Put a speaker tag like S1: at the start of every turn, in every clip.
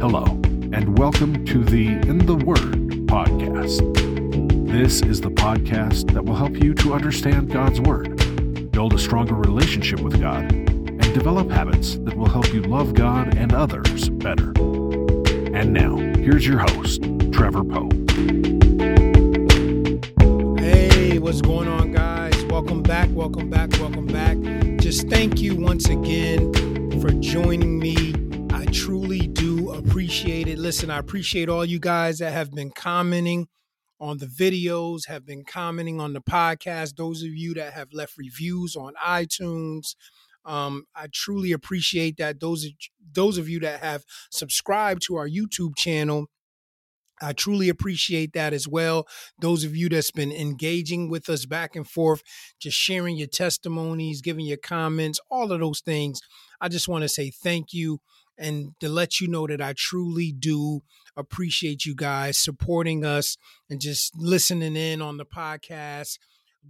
S1: Hello, and welcome to the In the Word podcast. This is the podcast that will help you to understand God's Word, build a stronger relationship with God, and develop habits that will help you love God and others better. And now, here's your host, Trevor Poe.
S2: Hey, what's going on, guys? Welcome back, welcome back, welcome back. Just thank you once again for joining me. Appreciate it. Listen, I appreciate all you guys that have been commenting on the videos, have been commenting on the podcast, those of you that have left reviews on iTunes. Um, I truly appreciate that. Those those of you that have subscribed to our YouTube channel, I truly appreciate that as well. Those of you that's been engaging with us back and forth, just sharing your testimonies, giving your comments, all of those things. I just want to say thank you and to let you know that I truly do appreciate you guys supporting us and just listening in on the podcast,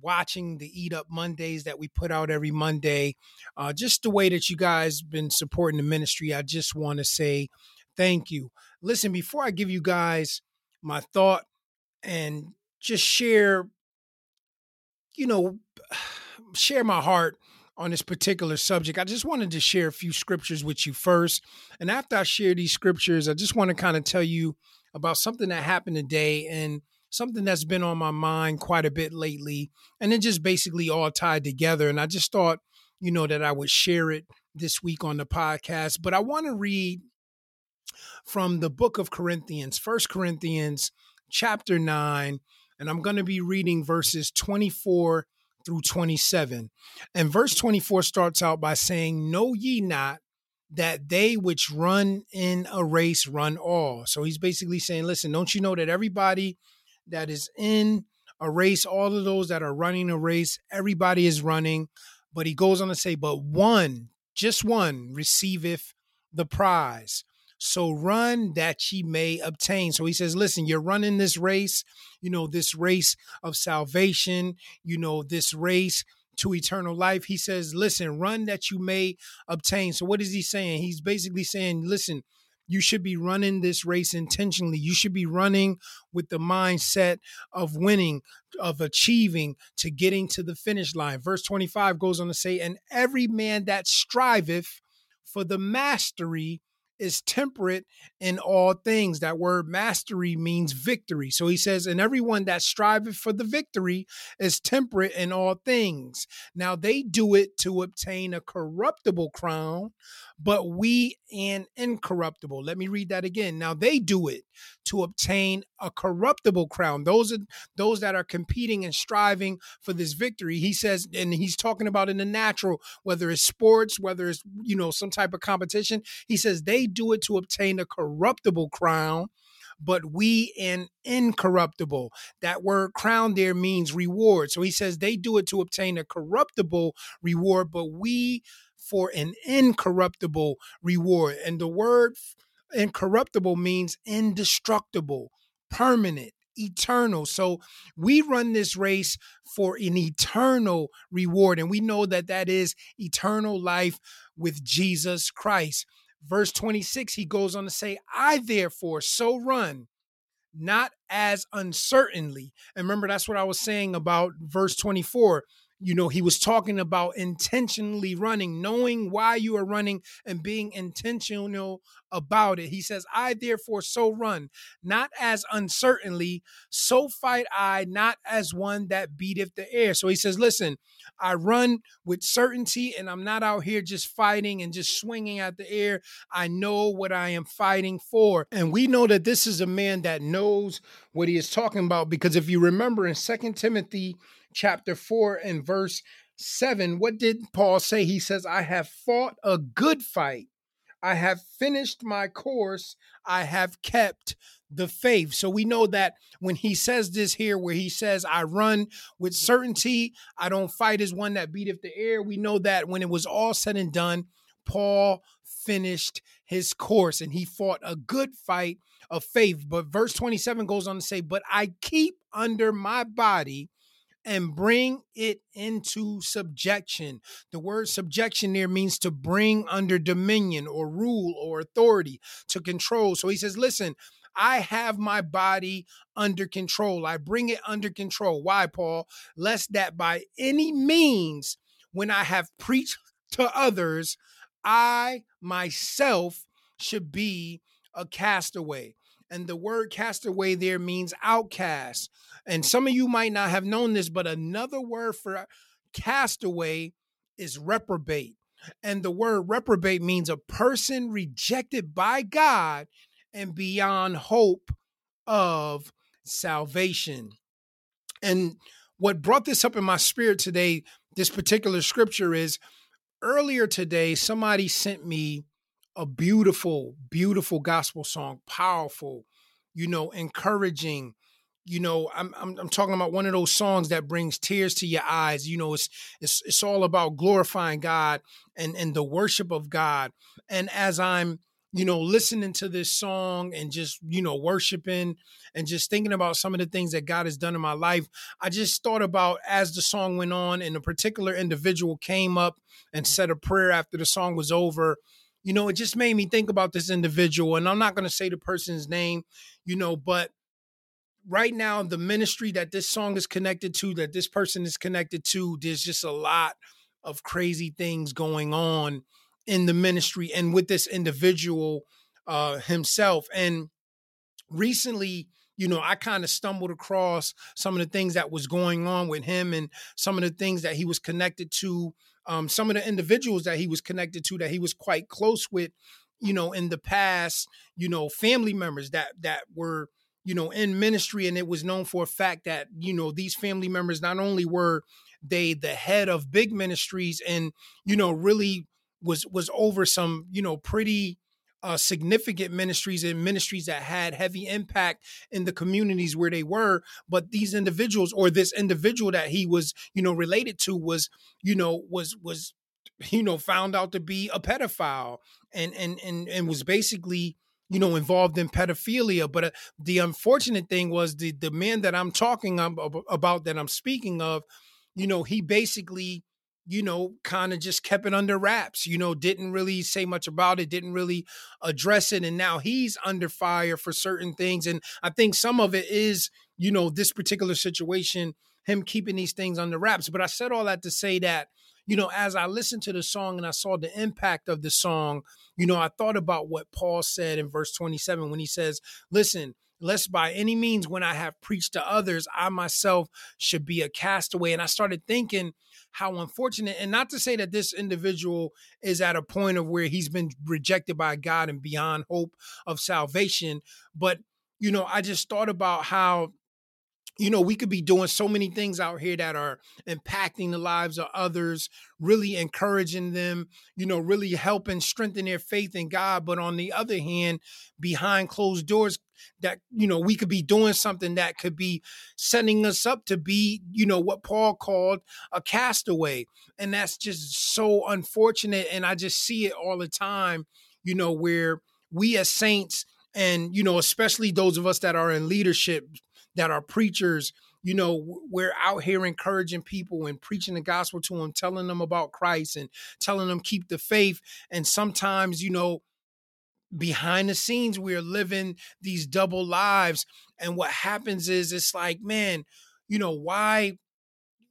S2: watching the Eat Up Mondays that we put out every Monday. Uh, just the way that you guys been supporting the ministry, I just want to say thank you. Listen, before I give you guys my thought and just share, you know, share my heart on this particular subject, I just wanted to share a few scriptures with you first. And after I share these scriptures, I just want to kind of tell you about something that happened today and something that's been on my mind quite a bit lately. And it just basically all tied together. And I just thought, you know, that I would share it this week on the podcast. But I want to read from the book of Corinthians, First Corinthians chapter 9, and I'm going to be reading verses 24 through 27. And verse 24 starts out by saying, Know ye not that they which run in a race run all. So he's basically saying, Listen, don't you know that everybody that is in a race, all of those that are running a race, everybody is running. But he goes on to say, But one, just one, receiveth the prize. So run that ye may obtain. So he says, listen, you're running this race, you know, this race of salvation, you know, this race to eternal life. He says, listen, run that you may obtain. So what is he saying? He's basically saying, listen, you should be running this race intentionally. You should be running with the mindset of winning, of achieving, to getting to the finish line. Verse 25 goes on to say, And every man that striveth for the mastery is temperate in all things. That word mastery means victory. So he says, and everyone that striveth for the victory is temperate in all things. Now they do it to obtain a corruptible crown, but we an incorruptible. Let me read that again. Now they do it to obtain a corruptible crown. Those are those that are competing and striving for this victory. He says, and he's talking about in the natural, whether it's sports, whether it's you know some type of competition. He says they do it to obtain a corruptible crown but we an incorruptible. That word crown there means reward. So he says they do it to obtain a corruptible reward, but we for an incorruptible reward. And the word incorruptible means indestructible, permanent, eternal. So we run this race for an eternal reward. And we know that that is eternal life with Jesus Christ. Verse 26, he goes on to say, I therefore so run, not as uncertainly. And remember, that's what I was saying about verse 24 you know, he was talking about intentionally running, knowing why you are running and being intentional about it. He says, I therefore so run, not as uncertainly, so fight I, not as one that beateth the air. So he says, Listen, I run with certainty and I'm not out here just fighting and just swinging at the air. I know what I am fighting for. And we know that this is a man that knows what he is talking about because if you remember in Second Timothy, chapter 4 and verse 7, what did Paul say? He says, I have fought a good fight. I have finished my course. I have kept the faith. So we know that when he says this here, where he says, I run with certainty, I don't fight as one that beateth the air. We know that when it was all said and done, Paul finished his course and he fought a good fight of faith. But verse 27 goes on to say, But I keep under my body and bring it into subjection. The word subjection there means to bring under dominion or rule or authority, to control. So he says, listen, I have my body under control. I bring it under control. Why, Paul? Lest that by any means, when I have preached to others, I myself should be a castaway. And the word castaway there means outcast. And some of you might not have known this, but another word for castaway is reprobate. And the word reprobate means a person rejected by God and beyond hope of salvation. And what brought this up in my spirit today, this particular scripture is earlier today, somebody sent me a beautiful, beautiful gospel song, powerful, you know, encouraging. You know, I'm, I'm I'm talking about one of those songs that brings tears to your eyes. You know, it's it's it's all about glorifying God and and the worship of God. And as I'm you know, listening to this song and just, you know, worshiping and just thinking about some of the things that God has done in my life, I just thought about as the song went on and a particular individual came up and said a prayer after the song was over. You know, it just made me think about this individual. And I'm not going to say the person's name, you know, but right now, the ministry that this song is connected to, that this person is connected to, there's just a lot of crazy things going on in the ministry and with this individual uh, himself. And recently, you know, I kind of stumbled across some of the things that was going on with him and some of the things that he was connected to, um, some of the individuals that he was connected to that he was quite close with, you know, in the past, you know, family members that that were you know in ministry and it was known for a fact that you know these family members not only were they the head of big ministries and you know really was was over some you know pretty uh, significant ministries and ministries that had heavy impact in the communities where they were but these individuals or this individual that he was you know related to was you know was was you know found out to be a pedophile and and and, and was basically you know involved in pedophilia. But uh, the unfortunate thing was the the man that i'm talking about that i'm speaking of you know he basically you know, kind of just kept it under wraps, you know, didn't really say much about it, didn't really address it. And now he's under fire for certain things. And I think some of it is, you know, this particular situation, him keeping these things under wraps. But I said all that to say that, you know, as I listened to the song and I saw the impact of the song, you know, I thought about what Paul said in verse 27 when he says, listen, lest by any means when I have preached to others, I myself should be a castaway. And I started thinking how unfortunate, and not to say that this individual is at a point of where he's been rejected by God and beyond hope of salvation, but you know, I just thought about how you know, we could be doing so many things out here that are impacting the lives of others, really encouraging them, you know, really helping strengthen their faith in God. But on the other hand, behind closed doors, that, you know, we could be doing something that could be setting us up to be, you know, what Paul called a castaway. And that's just so unfortunate. And I just see it all the time, you know, where we as saints, and you know especially those of us that are in leadership that are preachers you know we're out here encouraging people and preaching the gospel to them telling them about christ and telling them keep the faith and sometimes you know behind the scenes we're living these double lives and what happens is it's like man you know why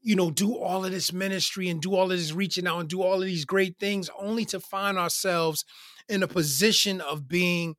S2: you know do all of this ministry and do all of this reaching out and do all of these great things only to find ourselves in a position of being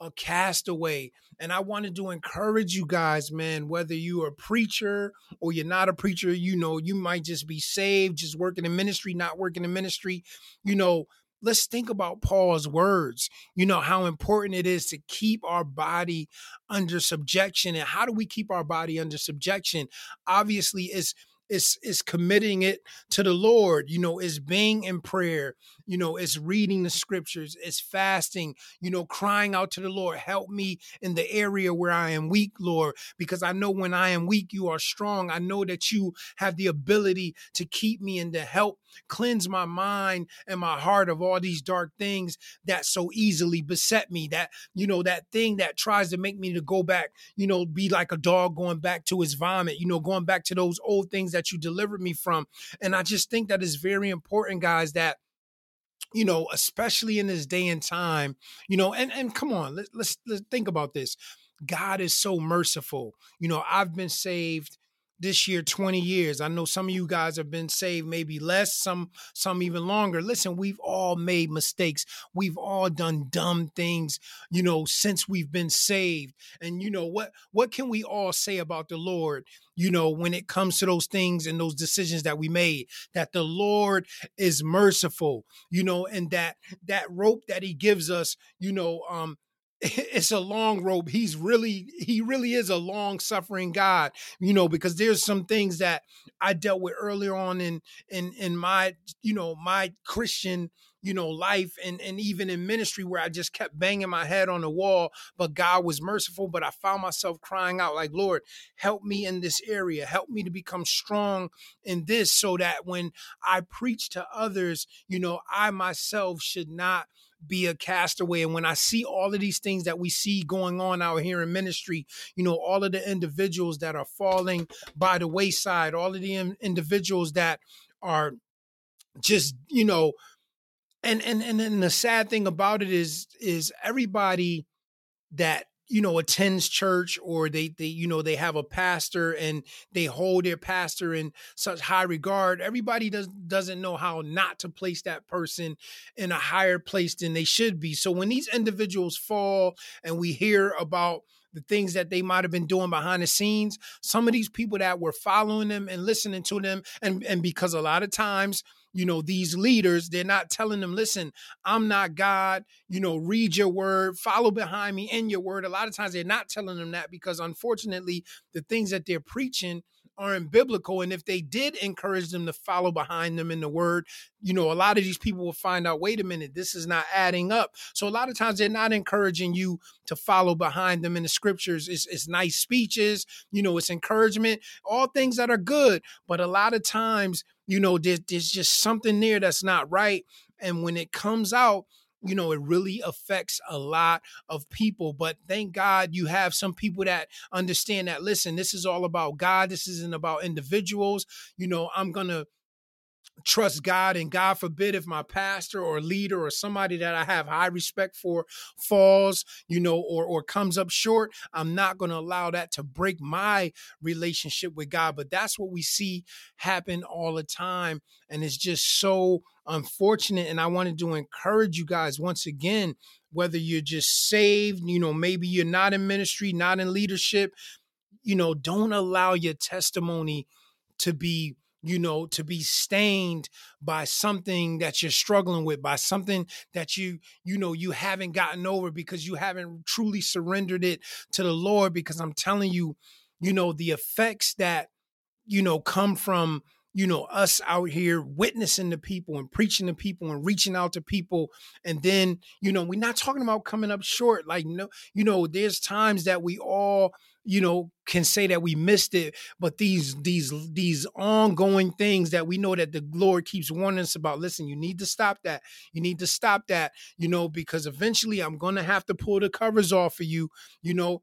S2: a castaway. And I wanted to encourage you guys, man, whether you're a preacher or you're not a preacher, you know, you might just be saved, just working in ministry, not working in ministry. You know, let's think about Paul's words. You know, how important it is to keep our body under subjection. And how do we keep our body under subjection? Obviously, it's is is committing it to the Lord, you know, is being in prayer, you know, is reading the scriptures, is fasting, you know, crying out to the Lord, help me in the area where I am weak, Lord, because I know when I am weak, you are strong. I know that you have the ability to keep me and to help cleanse my mind and my heart of all these dark things that so easily beset me. That, you know, that thing that tries to make me to go back, you know, be like a dog going back to his vomit, you know, going back to those old things that you delivered me from. And I just think that is very important, guys, that you know, especially in this day and time, you know, and and come on, let, let's let's think about this. God is so merciful. You know, I've been saved this year 20 years. I know some of you guys have been saved maybe less some some even longer. Listen we've all made mistakes. We've all done dumb things you know since we've been saved. And you know what what can we all say about the lord you know when it comes to those things and those decisions that we made? That the lord is merciful you know and that that rope that he gives us you know um it's a long rope. He's really, he really is a long suffering God, you know, because there's some things that I dealt with earlier on in in in my, you know, my Christian, you know, life and and even in ministry where I just kept banging my head on the wall, but God was merciful. But I found myself crying out, like, Lord, help me in this area, help me to become strong in this, so that when I preach to others, you know, I myself should not be a castaway. And when I see all of these things that we see going on out here in ministry, you know, all of the individuals that are falling by the wayside, all of the individuals that are just, you know, and and and then the sad thing about it is is everybody that you know attends church or they they you know they have a pastor and they hold their pastor in such high regard everybody does doesn't know how not to place that person in a higher place than they should be. So when these individuals fall and we hear about the things that they might have been doing behind the scenes. Some of these people that were following them and listening to them and and because a lot of times you know these leaders they're not telling them listen i'm not god you know read your word follow behind me in your word. A lot of times they're not telling them that because unfortunately the things that they're preaching aren't biblical. And if they did encourage them to follow behind them in the word, you know, a lot of these people will find out, wait a minute, this is not adding up. So a lot of times they're not encouraging you to follow behind them in the scriptures. It's, it's nice speeches, you know, it's encouragement, all things that are good. But a lot of times, you know, there's, there's just something there that's not right. And when it comes out, you know, it really affects a lot of people. But thank God you have some people that understand that, listen, this is all about God. This isn't about individuals. You know, I'm going to trust God and God forbid if my pastor or leader or somebody that I have high respect for falls, you know, or or comes up short, I'm not going to allow that to break my relationship with God. But that's what we see happen all the time and it's just so unfortunate and I wanted to encourage you guys once again whether you're just saved, you know, maybe you're not in ministry, not in leadership, you know, don't allow your testimony to be you know to be stained by something that you're struggling with by something that you you know you haven't gotten over because you haven't truly surrendered it to the lord because i'm telling you you know the effects that you know come from you know us out here witnessing to people and preaching to people and reaching out to people. And then you know we're not talking about coming up short like no you know there's times that we all you know can say that we missed it but these these these ongoing things that we know that the lord keeps warning us about listen you need to stop that. You need to stop that you know because eventually i'm gonna have to pull the covers off for you you know?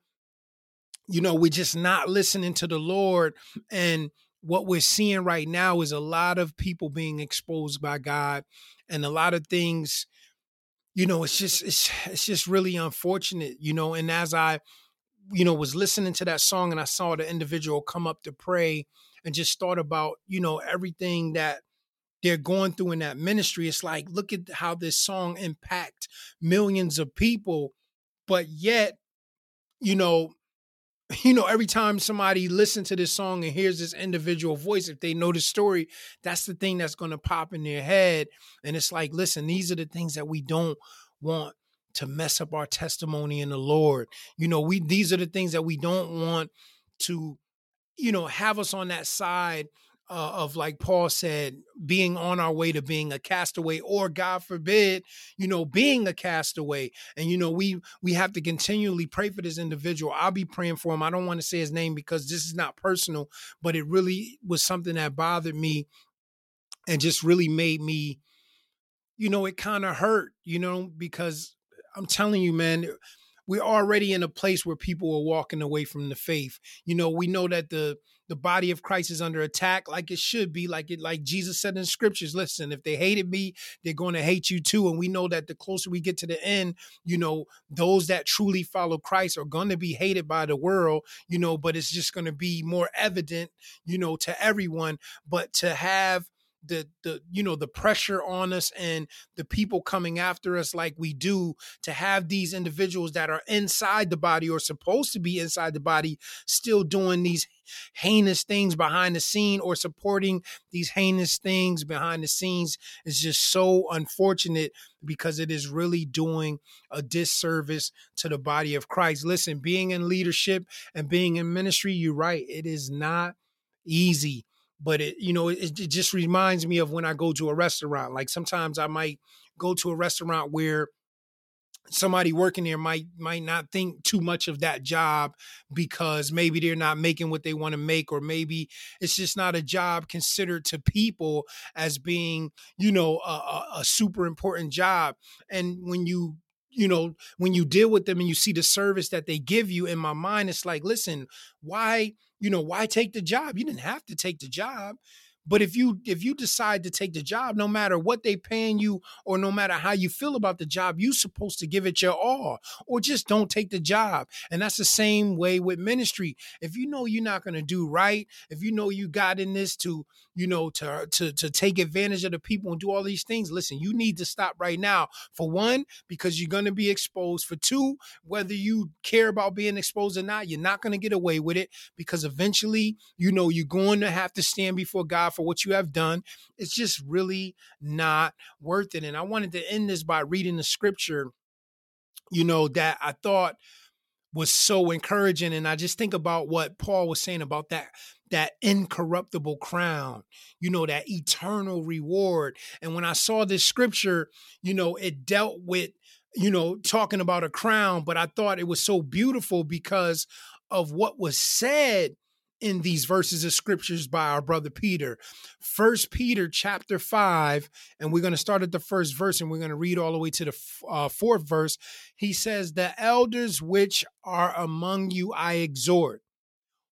S2: You know we're just not listening to the lord and what we're seeing right now is a lot of people being exposed by god and a lot of things you know it's just it's it's just really unfortunate you know? And as i you know, was listening to that song and I saw the individual come up to pray and just thought about, you know, everything that they're going through in that ministry. It's like, look at how this song impact millions of people, but yet, you know, you know, every time somebody listens to this song and hears this individual voice, if they know the story, that's the thing that's going to pop in their head. And it's like, listen, these are the things that we don't want to mess up our testimony in the Lord. You know, we these are the things that we don't want to, you know, have us on that side uh, of like Paul said, being on our way to being a castaway, or God forbid, you know, being a castaway. And you know, we we have to continually pray for this individual. I'll be praying for him. I don't want to say his name because this is not personal, but it really was something that bothered me and just really made me, you know, it kind of hurt, you know, because I'm telling you, man, we're already in a place where people are walking away from the faith. You know, we know that the the body of Christ is under attack like it should be, like it like Jesus said in the scriptures. Listen, if they hated me, they're going to hate you too. And we know that the closer we get to the end, you know, those that truly follow Christ are going to be hated by the world, you know, but it's just going to be more evident, you know, to everyone. But to have the the you know the pressure on us and the people coming after us like we do to have these individuals that are inside the body or supposed to be inside the body still doing these heinous things behind the scene or supporting these heinous things behind the scenes is just so unfortunate because it is really doing a disservice to the body of Christ. Listen, being in leadership and being in ministry, you're right, it is not easy but it you know it, it just reminds me of when i go to a restaurant like sometimes i might go to a restaurant where somebody working there might might not think too much of that job because maybe they're not making what they want to make or maybe it's just not a job considered to people as being you know a, a, a super important job. And when you you know when you deal with them and you see the service that they give you in my mind it's like listen why you know why take the job? You didn't have to take the job but if you if you decide to take the job, no matter what they paying you or no matter how you feel about the job, you're supposed to give it your all or just don't take the job. And that's the same way with ministry. If you know you're not going to do right, if you know you got in this to, you know, to to to take advantage of the people and do all these things, listen, you need to stop right now. For one, because you're going to be exposed. For two, whether you care about being exposed or not, you're not going to get away with it because eventually, you know, you're going to have to stand before God for what you have done. It's just really not worth it. And I wanted to end this by reading the scripture, you know, that I thought was so encouraging. And I just think about what Paul was saying about that that incorruptible crown, you know, that eternal reward. And when I saw this scripture, you know, it dealt with, you know, talking about a crown, but I thought it was so beautiful because of what was said in these verses of scriptures by our brother Peter. First Peter chapter 5 and we're going to start at the first verse and we're going to read all the way to the uh, fourth verse. He says, "The elders which are among you I exhort,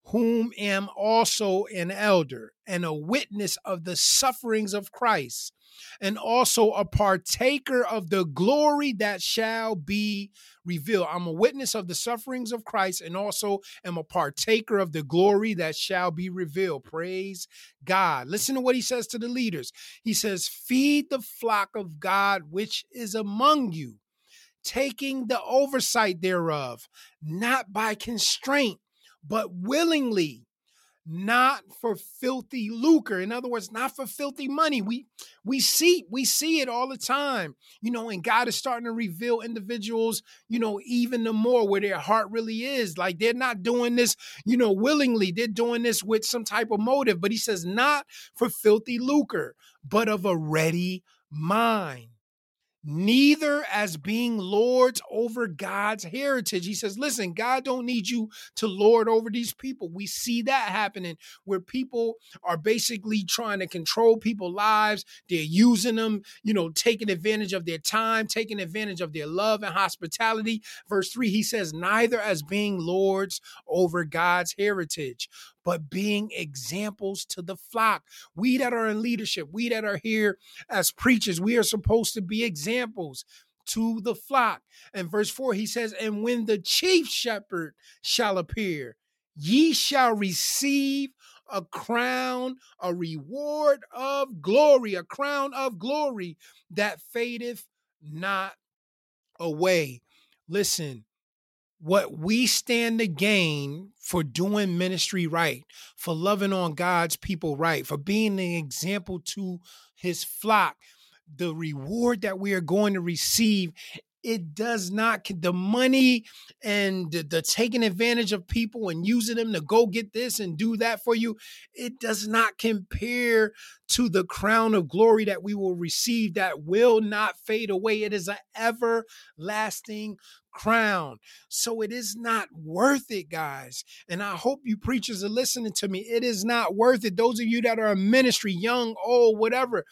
S2: whom am also an elder and a witness of the sufferings of Christ." And also a partaker of the glory that shall be revealed. I'm a witness of the sufferings of Christ and also am a partaker of the glory that shall be revealed. Praise God. Listen to what he says to the leaders. He says, Feed the flock of God which is among you, taking the oversight thereof, not by constraint, but willingly not for filthy lucre. In other words not for filthy money. We we see we see it all the time you know and god is starting to reveal individuals you know even the more where their heart really is. Like they're not doing this you know willingly. They're doing this with some type of motive. But he says not for filthy lucre but of a ready mind neither as being lords over God's heritage. He says, listen, God don't need you to lord over these people. We see that happening where people are basically trying to control people's lives. They're using them, you know, taking advantage of their time, taking advantage of their love and hospitality. Verse 3, he says, neither as being lords over God's heritage, but being examples to the flock. We that are in leadership, we that are here as preachers, we are supposed to be examples to the flock. And verse 4, he says, And when the chief shepherd shall appear, ye shall receive a crown, a reward of glory, a crown of glory that fadeth not away. Listen, what we stand to gain for doing ministry right, for loving on God's people right, for being an example to his flock, the reward that we are going to receive it does not the money and the, the, taking advantage of people and using them to go get this and do that for you it does not compare to the crown of glory that we will receive that will not fade away. It is an everlasting crown. So it is not worth it guys and i hope you preachers are listening to me. It is not worth it. Those of you that are in ministry young old whatever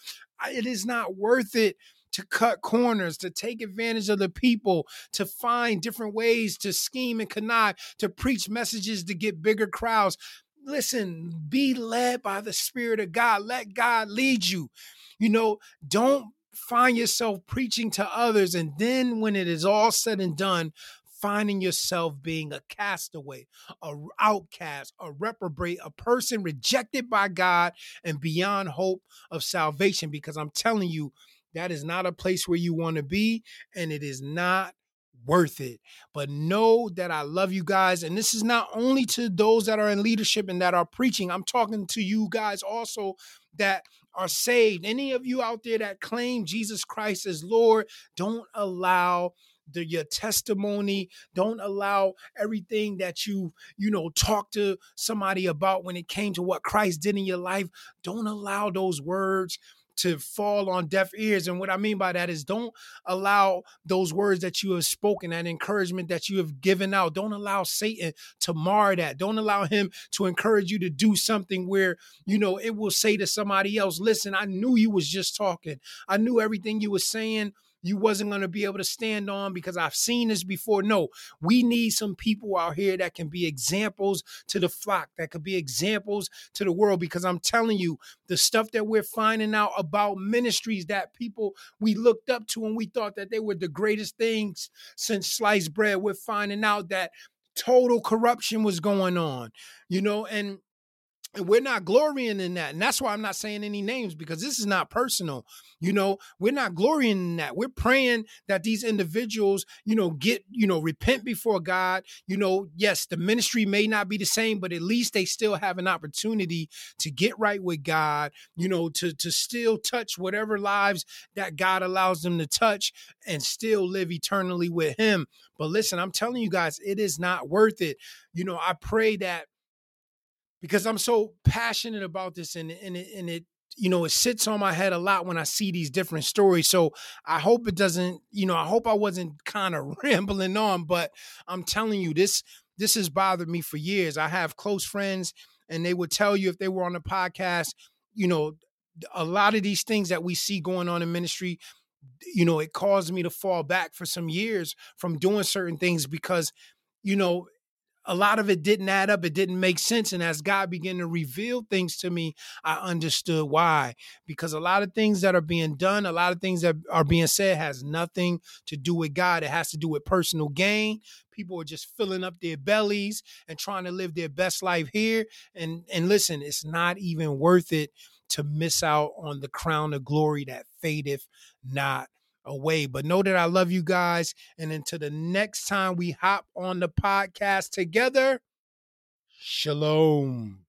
S2: it is not worth it to cut corners, to take advantage of the people, to find different ways to scheme and connive, to preach messages to get bigger crowds. Listen, be led by the Spirit of God. Let God lead you. You know, don't find yourself preaching to others. And then when it is all said and done, finding yourself being a castaway, a outcast, a reprobate, a person rejected by God and beyond hope of salvation. Because I'm telling you, that is not a place where you want to be, and it is not worth it. But know that I love you guys. And this is not only to those that are in leadership and that are preaching, I'm talking to you guys also that are saved. Any of you out there that claim Jesus Christ as Lord, don't allow the, your testimony don't allow everything that you you know talk to somebody about when it came to what christ did in your life don't allow those words to fall on deaf ears. And what I mean by that is don't allow those words that you have spoken, that encouragement that you have given out, don't allow Satan to mar that. Don't allow him to encourage you to do something where, you know, it will say to somebody else, listen, I knew you was just talking. I knew everything you were saying you wasn't going to be able to stand on because I've seen this before. No, we need some people out here that can be examples to the flock, that could be examples to the world. Because I'm telling you, the stuff that we're finding out about ministries that people we looked up to and we thought that they were the greatest things since sliced bread, we're finding out that total corruption was going on, you know, and and we're not glorying in that. And that's why I'm not saying any names because this is not personal. You know, we're not glorying in that. We're praying that these individuals, you know, get, you know, repent before God. You know, yes, the ministry may not be the same, but at least they still have an opportunity to get right with God, you know, to to still touch whatever lives that God allows them to touch and still live eternally with him. But listen, I'm telling you guys, it is not worth it. You know, I pray that because I'm so passionate about this and and it, and it you know it sits on my head a lot when I see these different stories. So I hope it doesn't you know I hope I wasn't kind of rambling on, but I'm telling you this this has bothered me for years. I have close friends and they would tell you if they were on the podcast, you know, a lot of these things that we see going on in ministry, you know, it caused me to fall back for some years from doing certain things because you know a lot of it didn't add up. It didn't make sense. And as God began to reveal things to me, I understood why. Because a lot of things that are being done, a lot of things that are being said has nothing to do with God. It has to do with personal gain. People are just filling up their bellies and trying to live their best life here. And and listen, it's not even worth it to miss out on the crown of glory that fadeth not away. But know that I love you guys. And until the next time we hop on the podcast together, shalom.